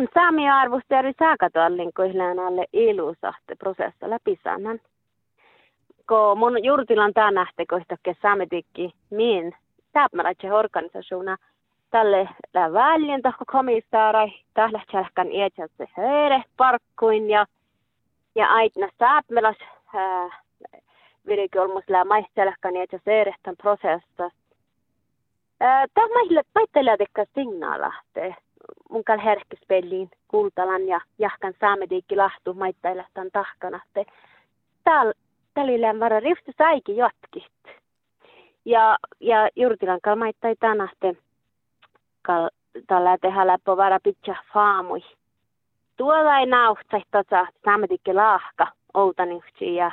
mun saami arvosta eri saakatallin kohdillaan alle ilusahte prosessa läpi sanan. Ko mun juurtilan tää nähte kohtakke saametikki min sääpmälätse organisaationa tälle väljen tahko komissaarai tällä tjälkän iätsässä höre parkkuin ja ja aitna sääpmäläs virike olmus lää maistelkän iätsässä erehtän prosessa. Tämä meille paittelee tekkä signaalahte. Mun kal herkkispelliin kultalan ja jahkan saamediikki lahtu maitteille tämän tahkana. Täällä tällä vara riftu saikin jatkit. Ja, ja juurtilan kal maittai tänähte kal tällä tehdä läppö vara pitkä faamui. Tuolla ei nauhtsai tota saamediikki lahka outaniuksi ja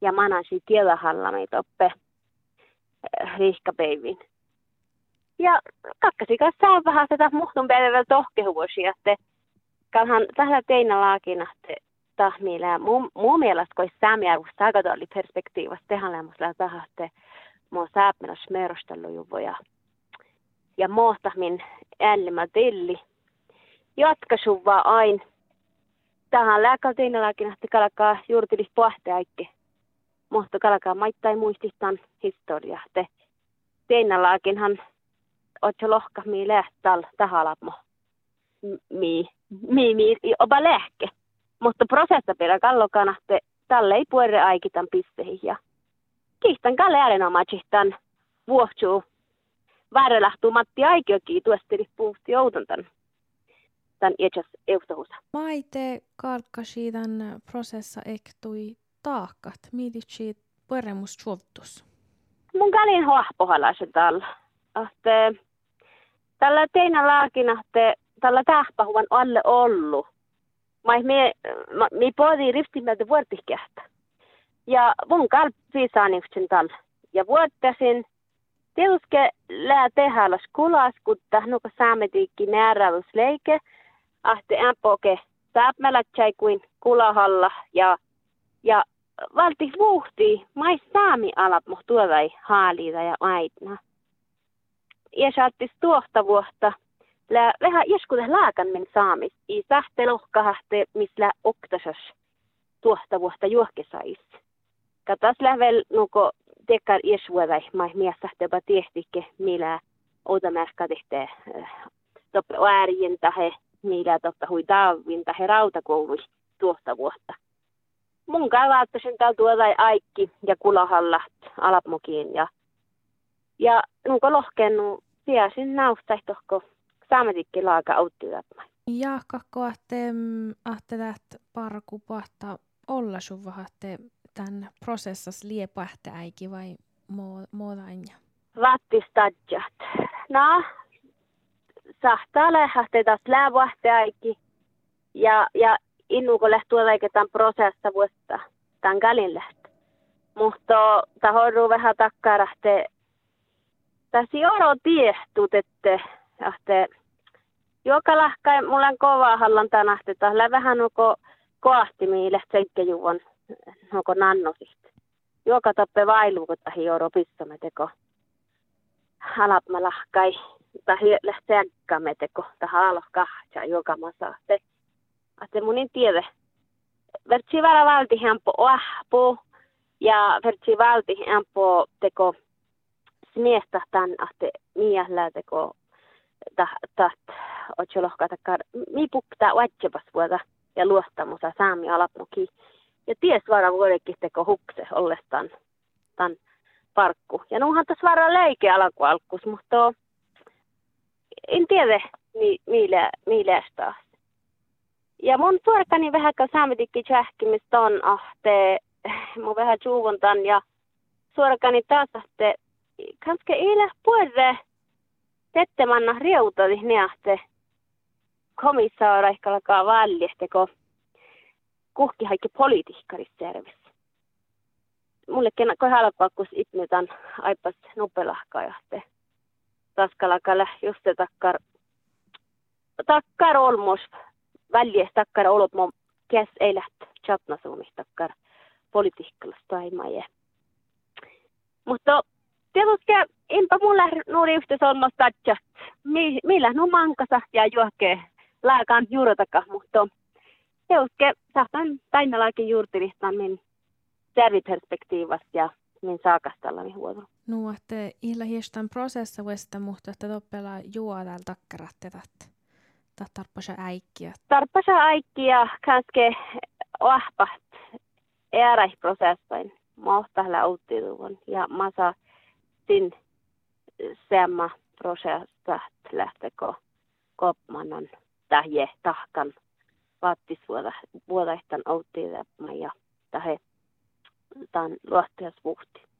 ja manasi tiellä halla meitä oppe eh, rihkapeivin. Ja kakkasi kanssa on vähän sitä muhtun päivällä tohkehuosia, että kalhan tällä teinä laakina, että tahmiillä. Mun, mun mielestä, kun saamiarvus tagadolli perspektiivasta tehdään lämmöisellä että mua sääpmellä smerostelujuvoja. Ja min ällimä tilli. Jatkaisu vaan ain. Tähän lääkällä teinä laakina, että kalkaa juurtilis pohtaikki. Mutta kalkaa maittain muististan historia. Teinä otso lohka mi lähtal tahalapmo. Mi, mi, mi, oba lääke. Mutta prosessa pidä kallokana, että tälle ei puore aikitan pisteihin. Ja kiistän kalle äärenomaicistan vuohtsuu. Väärälähtuu Matti Aikioki tuosteli puusti outon tämän, iätsäs eustahusa. Maite kalkkasi tämän prosessa ektui taakkat. Miititsi pueremus suovtus? Mun kalin hoahpohalaisen tällä. Ahte, tällä teinä laakina, että tällä tähpähuvan alle ollut mai me mi podi rifti med vuortihkähtä. Ja mun kalppi saanivtsin tal. Ja vuottasin Tietysti lää tehdä kulas, kutta nuka saametiikki määräysleike, ahte ämpoke tääpmälätsäi kuin kulahalla ja, ja valti vuhti mai saami alat tuovai haaliita ja aitna. Ja saattis tuohta vuotta lä vähän joskus laakan min saamis. I sähte lohkahahte, missä oktasas tuohta vuotta juohkesais. Katas lävel nuko tekar iesvuodai, mai miessähte jopa tiestikke, millä outa märkä tehte toppe äärien tahe, millä toppe hui taavin tahe rautakoului tuohta vuotta. Mun kavaattasin täällä tuoda aikki ja kulahalla alapmokiin ja ja nuko lohkennu siesin naustahtohko saametikin laaka auttivatma. Ja kakko ahte, ahte täht parku pahta olla sun vahatte tämän prosessas liepahte äiki vai muodainja? Vattistadjat. No, sahtaa lähte taas läävahte äiki. Ja, ja innuko lähtuu tämän prosessa vuotta tämän kalin lähtö. Mutta tahoidu vähän takkarahte. Tässä oro tiehtut, että joka lahkai mulla on kova hallan tänähti, tällä vähän nuko koahti miille tsenkkejuvon nuko nannosista. Joka tappe vailu, kun tahi joudun pissamme teko. Halapma lahkai, tahi lähteäkkämme teko, taha alo kahtja, joka masa. Te, että mun en tiedä. Vertsi vara valti hempo oahpu, ja vertsi valti hempo teko smiestä tän, että miehellä teko taht otsolohka takkar mi pukta vatsebas vuoda ja luottamusa saami alapmuki. Ja ties vara vuodekin teko hukse ollestaan tan parkku. Ja nuuhan tässä vara leike alkualkus, mutta en tiedä mi, mille, taas. Ja mun suorkani vähän kuin saamitikki tjähkimistä on ahte, mun vähän juuvuntan ja suorkani taas ahte, kanske ei puolelle tettemanna riutali neahte komissaara ehkä alkaa väljähteko kuhki haikki politiikkarisservis. Mulle kena kohdalla kun itnetan aipas nopelahkaa jahte. Taskalakalla just takkar takkar olmos väljes takkar olot mun kes ei läht chatnasuumis takkar politiikkalasta taimaje. Mutta tietysti enpä mulla nuori yhteys on tatsa. Millä no mankasa ja juoke laakaan juurotaka, mutta heuske sahtan tainalaakin juurtilistan min serviperspektiivasta ja min saakastallani huono. No, että illa hiestan prosessa mutta että toppela juodal takkarattetat. Tarpasa äikkiä. Tarpasa äikkiä kanske ahpaht ääräisprosessoin mohtahla auttiutuvun ja masa Sin samma prosessa lähtekö Kopmanon tähje tahkan vaattisvuodehtan outtiilepma ja tähe tämän luottajaisvuhti.